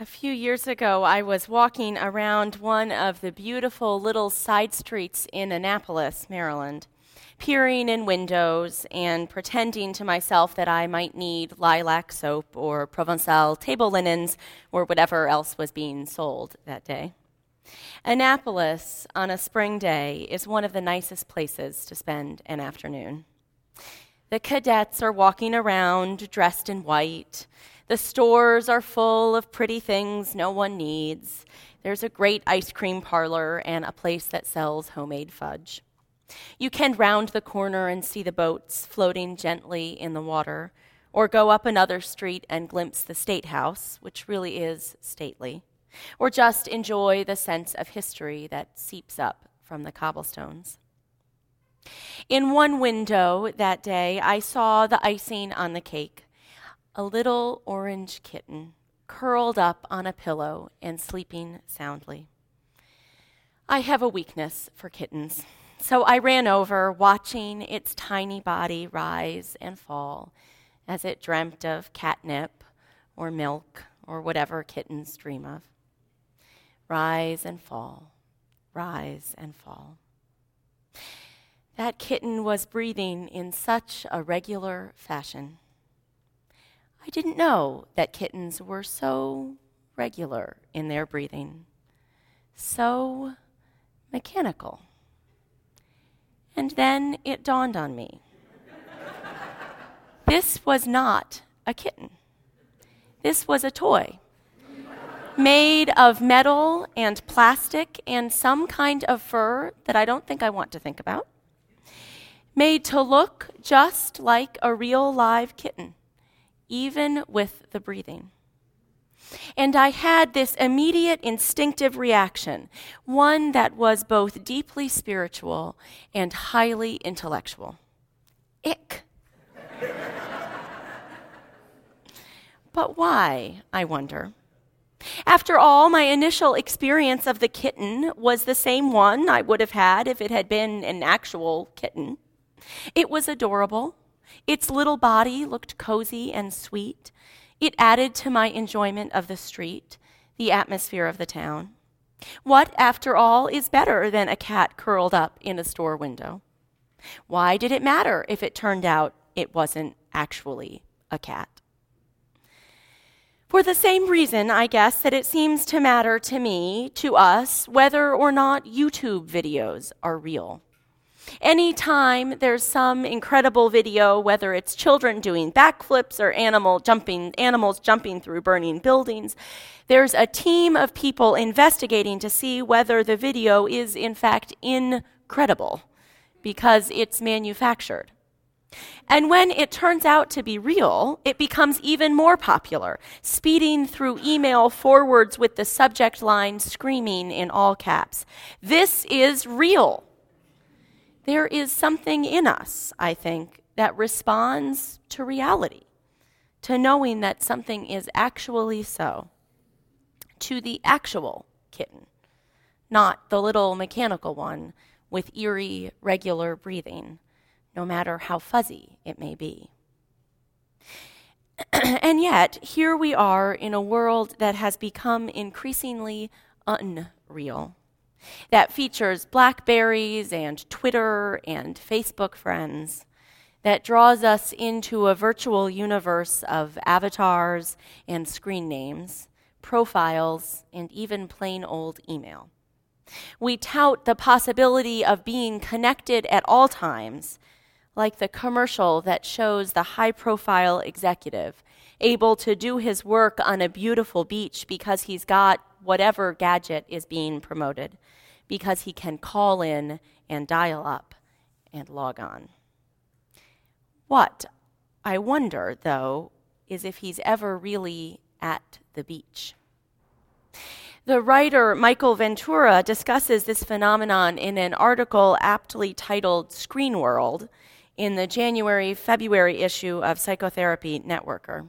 A few years ago, I was walking around one of the beautiful little side streets in Annapolis, Maryland, peering in windows and pretending to myself that I might need lilac soap or Provençal table linens or whatever else was being sold that day. Annapolis on a spring day is one of the nicest places to spend an afternoon. The cadets are walking around dressed in white. The stores are full of pretty things no one needs. There's a great ice cream parlor and a place that sells homemade fudge. You can round the corner and see the boats floating gently in the water, or go up another street and glimpse the State House, which really is stately, or just enjoy the sense of history that seeps up from the cobblestones. In one window that day, I saw the icing on the cake a little orange kitten curled up on a pillow and sleeping soundly. I have a weakness for kittens, so I ran over, watching its tiny body rise and fall as it dreamt of catnip or milk or whatever kittens dream of. Rise and fall, rise and fall. That kitten was breathing in such a regular fashion I didn't know that kittens were so regular in their breathing, so mechanical. And then it dawned on me this was not a kitten, this was a toy. Made of metal and plastic and some kind of fur that I don't think I want to think about. Made to look just like a real live kitten even with the breathing. And I had this immediate instinctive reaction, one that was both deeply spiritual and highly intellectual. Ick. but why, I wonder? After all, my initial experience of the kitten was the same one I would have had if it had been an actual kitten. It was adorable. Its little body looked cozy and sweet. It added to my enjoyment of the street, the atmosphere of the town. What, after all, is better than a cat curled up in a store window? Why did it matter if it turned out it wasn't actually a cat? For the same reason, I guess, that it seems to matter to me, to us, whether or not YouTube videos are real. Anytime there's some incredible video, whether it's children doing backflips or animal jumping, animals jumping through burning buildings, there's a team of people investigating to see whether the video is in fact incredible because it's manufactured. And when it turns out to be real, it becomes even more popular, speeding through email forwards with the subject line screaming in all caps This is real. There is something in us, I think, that responds to reality, to knowing that something is actually so, to the actual kitten, not the little mechanical one with eerie, regular breathing, no matter how fuzzy it may be. and yet, here we are in a world that has become increasingly unreal that features Blackberries and Twitter and Facebook friends, that draws us into a virtual universe of avatars and screen names, profiles, and even plain old email. We tout the possibility of being connected at all times, like the commercial that shows the high profile executive able to do his work on a beautiful beach because he's got whatever gadget is being promoted because he can call in and dial up and log on. What I wonder, though, is if he's ever really at the beach. The writer Michael Ventura discusses this phenomenon in an article aptly titled Screen World in the January February issue of Psychotherapy Networker.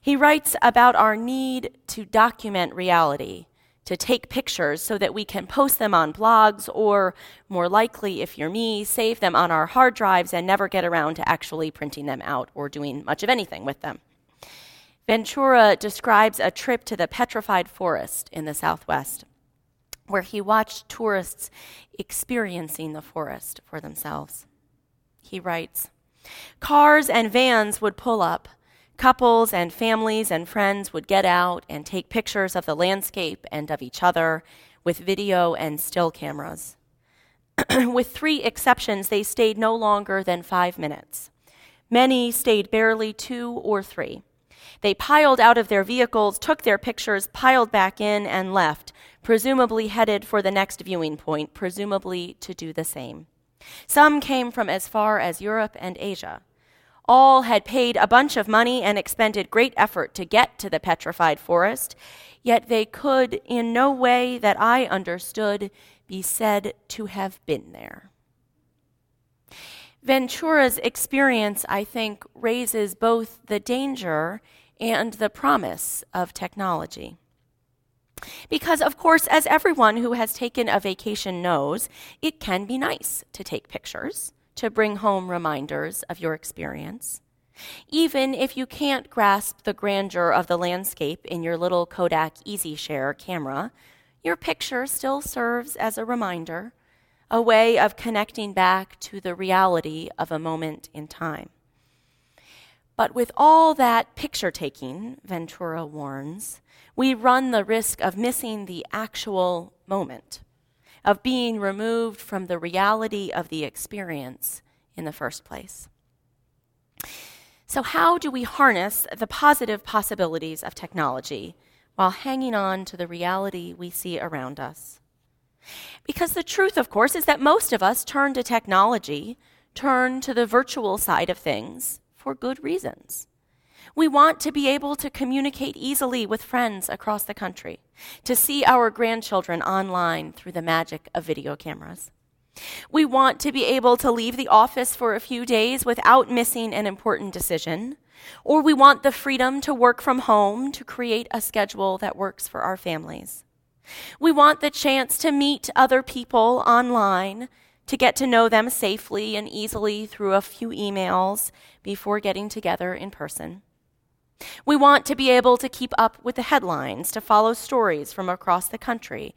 He writes about our need to document reality to take pictures so that we can post them on blogs or, more likely, if you're me, save them on our hard drives and never get around to actually printing them out or doing much of anything with them. Ventura describes a trip to the petrified forest in the Southwest, where he watched tourists experiencing the forest for themselves. He writes Cars and vans would pull up. Couples and families and friends would get out and take pictures of the landscape and of each other with video and still cameras. with three exceptions, they stayed no longer than five minutes. Many stayed barely two or three. They piled out of their vehicles, took their pictures, piled back in, and left, presumably headed for the next viewing point, presumably to do the same. Some came from as far as Europe and Asia. All had paid a bunch of money and expended great effort to get to the petrified forest, yet they could, in no way that I understood, be said to have been there. Ventura's experience, I think, raises both the danger and the promise of technology. Because, of course, as everyone who has taken a vacation knows, it can be nice to take pictures, to bring home reminders of your experience. Even if you can't grasp the grandeur of the landscape in your little Kodak EasyShare camera, your picture still serves as a reminder, a way of connecting back to the reality of a moment in time. But with all that picture taking, Ventura warns, we run the risk of missing the actual moment, of being removed from the reality of the experience in the first place. So, how do we harness the positive possibilities of technology while hanging on to the reality we see around us? Because the truth, of course, is that most of us turn to technology, turn to the virtual side of things for good reasons. We want to be able to communicate easily with friends across the country, to see our grandchildren online through the magic of video cameras. We want to be able to leave the office for a few days without missing an important decision, or we want the freedom to work from home to create a schedule that works for our families. We want the chance to meet other people online, to get to know them safely and easily through a few emails before getting together in person. We want to be able to keep up with the headlines, to follow stories from across the country,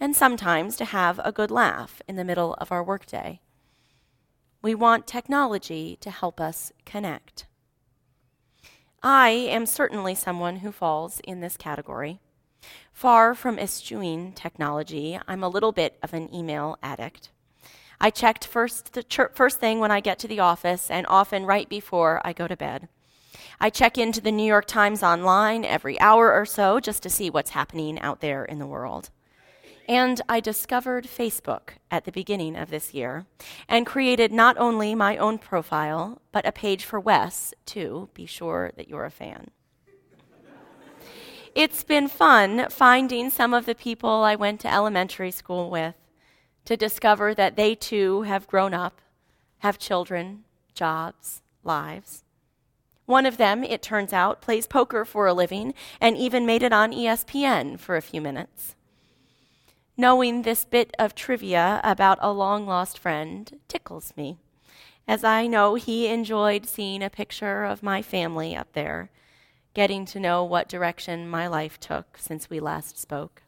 and sometimes to have a good laugh in the middle of our workday. We want technology to help us connect. I am certainly someone who falls in this category. Far from eschewing technology, I'm a little bit of an email addict. I checked first the first thing when I get to the office and often right before I go to bed. I check into the New York Times online every hour or so just to see what's happening out there in the world. And I discovered Facebook at the beginning of this year and created not only my own profile, but a page for Wes, too. Be sure that you're a fan. it's been fun finding some of the people I went to elementary school with to discover that they too have grown up, have children, jobs, lives. One of them, it turns out, plays poker for a living and even made it on ESPN for a few minutes. Knowing this bit of trivia about a long lost friend tickles me, as I know he enjoyed seeing a picture of my family up there, getting to know what direction my life took since we last spoke.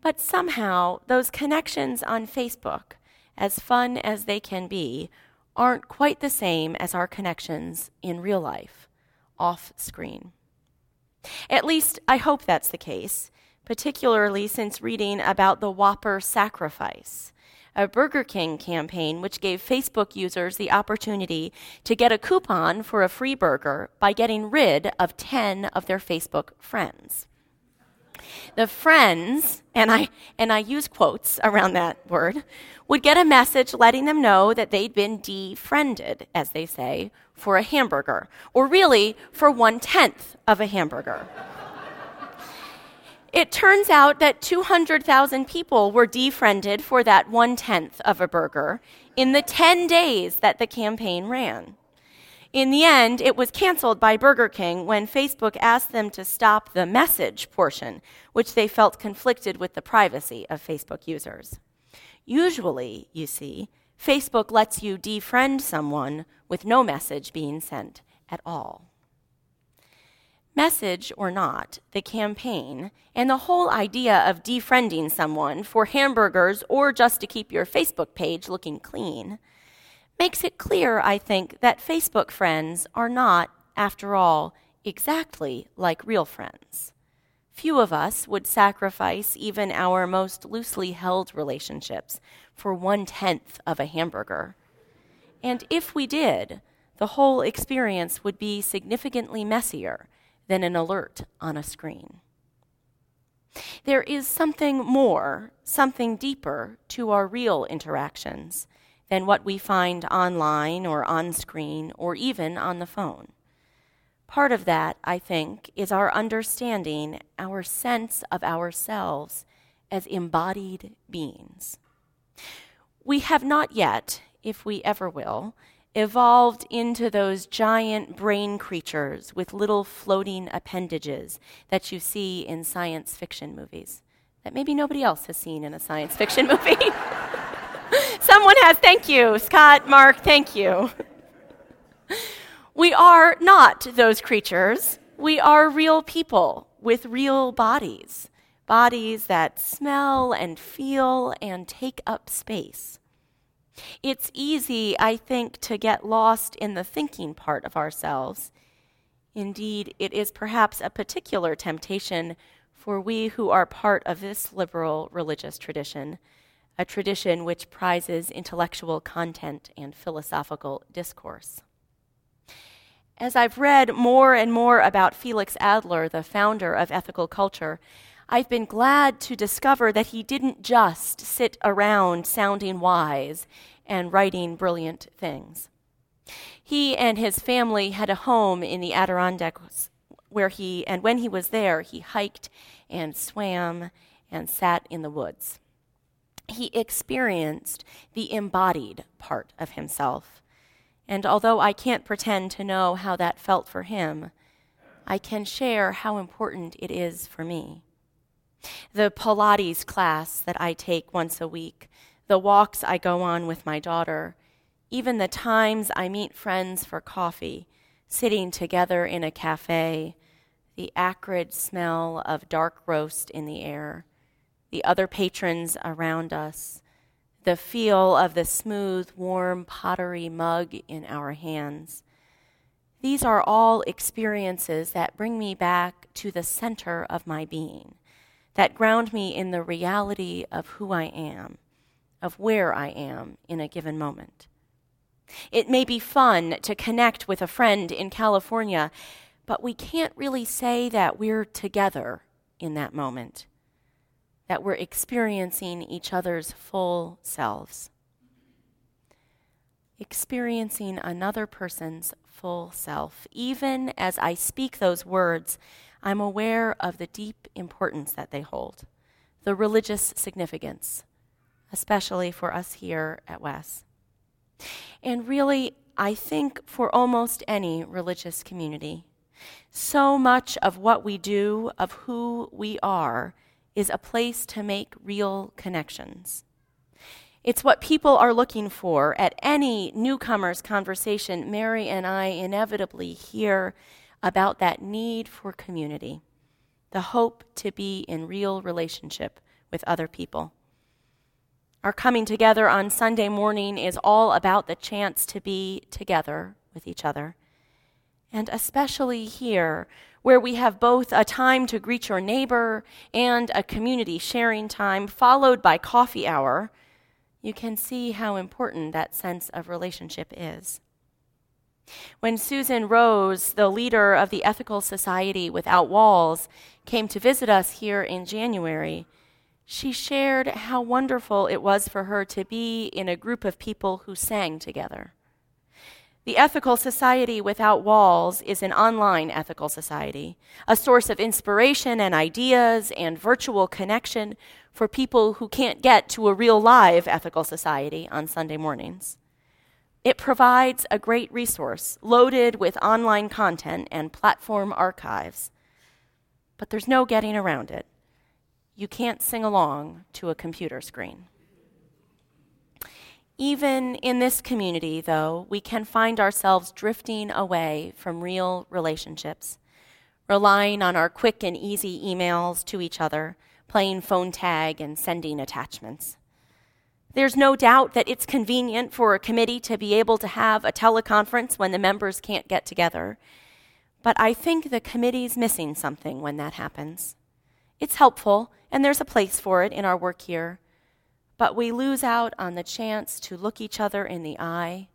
But somehow, those connections on Facebook, as fun as they can be, aren't quite the same as our connections in real life, off screen. At least, I hope that's the case, particularly since reading about the Whopper sacrifice, a Burger King campaign which gave Facebook users the opportunity to get a coupon for a free burger by getting rid of 10 of their Facebook friends. The friends, and I, and I use quotes around that word, would get a message letting them know that they'd been defriended, as they say, for a hamburger, or really for one tenth of a hamburger. it turns out that 200,000 people were defriended for that one tenth of a burger in the 10 days that the campaign ran. In the end, it was canceled by Burger King when Facebook asked them to stop the message portion, which they felt conflicted with the privacy of Facebook users. Usually, you see, Facebook lets you defriend someone with no message being sent at all. Message or not, the campaign and the whole idea of defriending someone for hamburgers or just to keep your Facebook page looking clean makes it clear, I think, that Facebook friends are not, after all, exactly like real friends. Few of us would sacrifice even our most loosely held relationships for one tenth of a hamburger. And if we did, the whole experience would be significantly messier than an alert on a screen. There is something more, something deeper to our real interactions than what we find online or on screen or even on the phone. Part of that, I think, is our understanding, our sense of ourselves as embodied beings. We have not yet, if we ever will, evolved into those giant brain creatures with little floating appendages that you see in science fiction movies that maybe nobody else has seen in a science fiction movie. Someone has. Thank you, Scott, Mark, thank you. We are not those creatures. We are real people with real bodies, bodies that smell and feel and take up space. It's easy, I think, to get lost in the thinking part of ourselves. Indeed, it is perhaps a particular temptation for we who are part of this liberal religious tradition, a tradition which prizes intellectual content and philosophical discourse. As I've read more and more about Felix Adler, the founder of ethical culture, I've been glad to discover that he didn't just sit around sounding wise and writing brilliant things. He and his family had a home in the Adirondacks where he, and when he was there, he hiked and swam and sat in the woods. He experienced the embodied part of himself. And although I can't pretend to know how that felt for him, I can share how important it is for me. The Pilates class that I take once a week, the walks I go on with my daughter, even the times I meet friends for coffee, sitting together in a cafe, the acrid smell of dark roast in the air, the other patrons around us, the feel of the smooth, warm pottery mug in our hands. These are all experiences that bring me back to the center of my being that ground me in the reality of who I am, of where I am in a given moment. It may be fun to connect with a friend in California, but we can't really say that we're together in that moment, that we're experiencing each other's full selves. Experiencing another person's full self. Even as I speak those words, I'm aware of the deep importance that they hold, the religious significance, especially for us here at Wes. And really, I think for almost any religious community, so much of what we do, of who we are, is a place to make real connections. It's what people are looking for at any newcomer's conversation. Mary and I inevitably hear about that need for community, the hope to be in real relationship with other people. Our coming together on Sunday morning is all about the chance to be together with each other. And especially here, where we have both a time to greet your neighbor and a community sharing time, followed by coffee hour, you can see how important that sense of relationship is. When Susan Rose, the leader of the Ethical Society Without Walls, came to visit us here in January, she shared how wonderful it was for her to be in a group of people who sang together. The Ethical Society Without Walls is an online ethical society, a source of inspiration and ideas and virtual connection for people who can't get to a real live ethical society on Sunday mornings. It provides a great resource loaded with online content and platform archives. But there's no getting around it. You can't sing along to a computer screen. Even in this community, though, we can find ourselves drifting away from real relationships. relying on our quick and easy emails to each other, playing phone tag, and sending attachments. There's no doubt that it's convenient for a committee to be able to have a teleconference when the members can't get together. But I think the committee's missing something when that happens. It's helpful, and there's a place for it in our work here, but we lose out on the chance to look each other in the eye,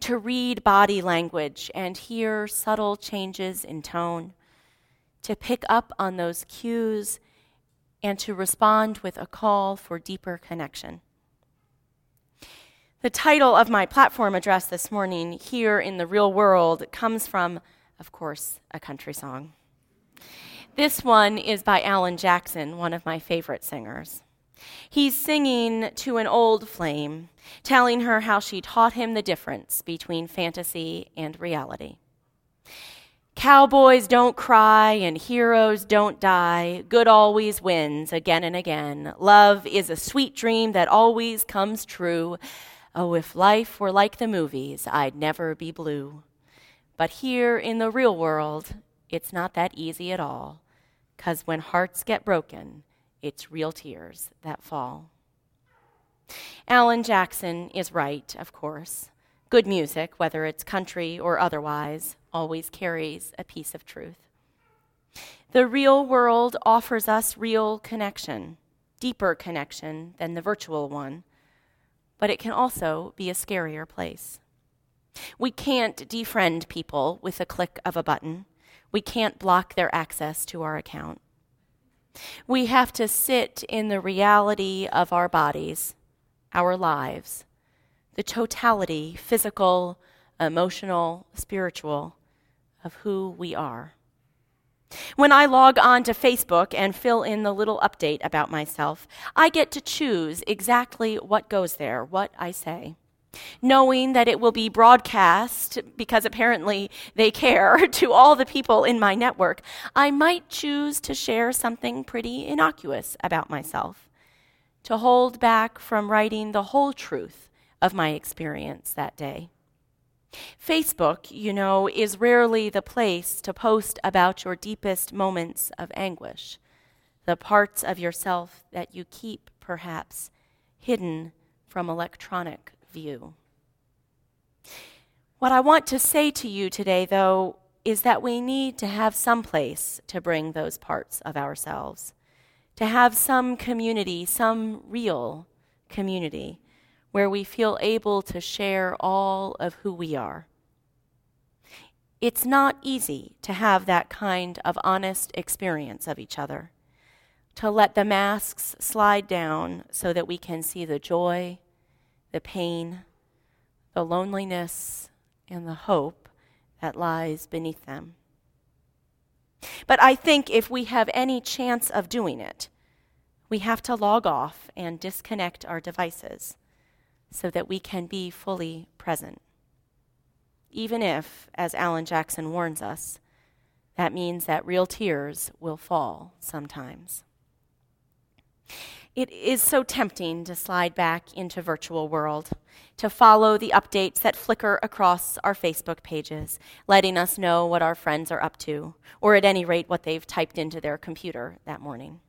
to read body language and hear subtle changes in tone, to pick up on those cues, and to respond with a call for deeper connection. The title of my platform address this morning, Here in the Real World, comes from, of course, a country song. This one is by Alan Jackson, one of my favorite singers. He's singing to an old flame, telling her how she taught him the difference between fantasy and reality. Cowboys don't cry and heroes don't die. Good always wins again and again. Love is a sweet dream that always comes true. Oh, if life were like the movies, I'd never be blue. But here in the real world, it's not that easy at all. Because when hearts get broken, it's real tears that fall. Alan Jackson is right, of course. Good music, whether it's country or otherwise, always carries a piece of truth. The real world offers us real connection, deeper connection than the virtual one, but it can also be a scarier place. We can't defriend people with a click of a button. We can't block their access to our account. We have to sit in the reality of our bodies, our lives, the totality, physical, emotional, spiritual, of who we are. When I log on to Facebook and fill in the little update about myself, I get to choose exactly what goes there, what I say knowing that it will be broadcast because apparently they care to all the people in my network, I might choose to share something pretty innocuous about myself, to hold back from writing the whole truth of my experience that day. Facebook, you know, is rarely the place to post about your deepest moments of anguish, the parts of yourself that you keep, perhaps, hidden from electronic view. What I want to say to you today, though, is that we need to have some place to bring those parts of ourselves, to have some community, some real community, where we feel able to share all of who we are. It's not easy to have that kind of honest experience of each other, to let the masks slide down so that we can see the joy the pain, the loneliness, and the hope that lies beneath them. But I think if we have any chance of doing it, we have to log off and disconnect our devices so that we can be fully present. Even if, as Alan Jackson warns us, that means that real tears will fall sometimes. It is so tempting to slide back into virtual world, to follow the updates that flicker across our Facebook pages, letting us know what our friends are up to, or at any rate, what they've typed into their computer that morning.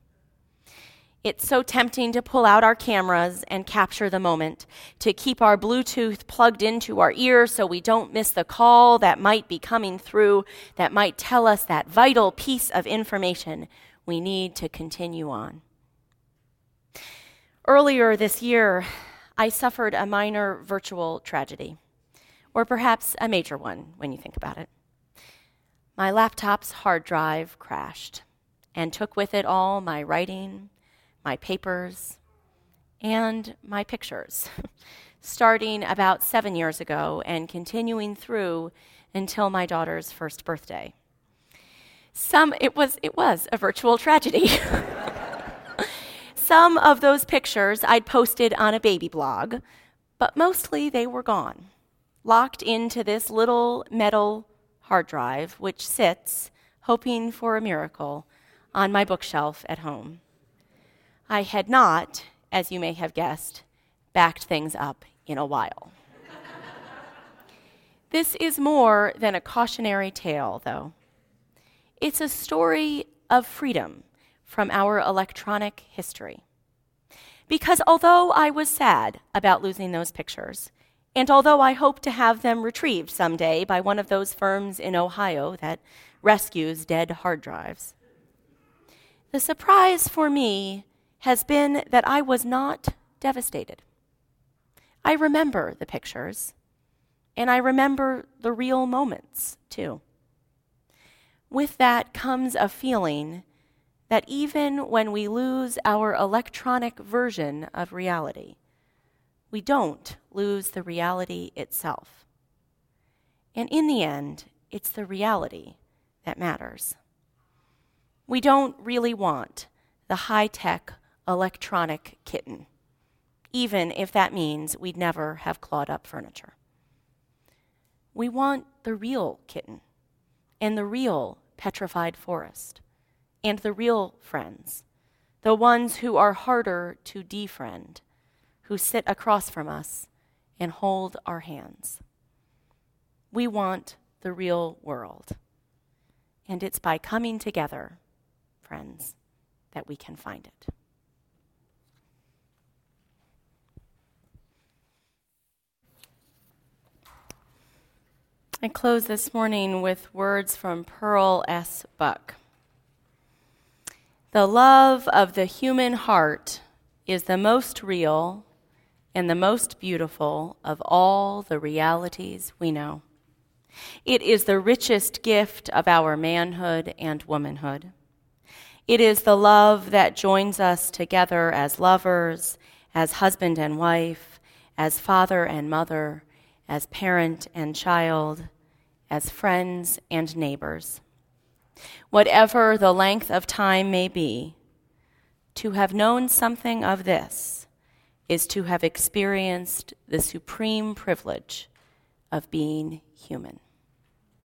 It's so tempting to pull out our cameras and capture the moment, to keep our Bluetooth plugged into our ear so we don't miss the call that might be coming through, that might tell us that vital piece of information we need to continue on. Earlier this year, I suffered a minor virtual tragedy, or perhaps a major one when you think about it. My laptop's hard drive crashed and took with it all my writing, my papers, and my pictures, starting about seven years ago and continuing through until my daughter's first birthday. Some, it was, it was a virtual tragedy. Some of those pictures I'd posted on a baby blog, but mostly they were gone, locked into this little metal hard drive, which sits, hoping for a miracle, on my bookshelf at home. I had not, as you may have guessed, backed things up in a while. this is more than a cautionary tale, though. It's a story of freedom from our electronic history. Because although I was sad about losing those pictures, and although I hope to have them retrieved someday by one of those firms in Ohio that rescues dead hard drives, the surprise for me has been that I was not devastated. I remember the pictures, and I remember the real moments too. With that comes a feeling that even when we lose our electronic version of reality, we don't lose the reality itself. And in the end, it's the reality that matters. We don't really want the high tech electronic kitten, even if that means we'd never have clawed up furniture. We want the real kitten and the real petrified forest and the real friends, the ones who are harder to defriend, who sit across from us and hold our hands. We want the real world. And it's by coming together, friends, that we can find it. I close this morning with words from Pearl S. Buck. The love of the human heart is the most real and the most beautiful of all the realities we know. It is the richest gift of our manhood and womanhood. It is the love that joins us together as lovers, as husband and wife, as father and mother, as parent and child, as friends and neighbors whatever the length of time may be, to have known something of this is to have experienced the supreme privilege of being human.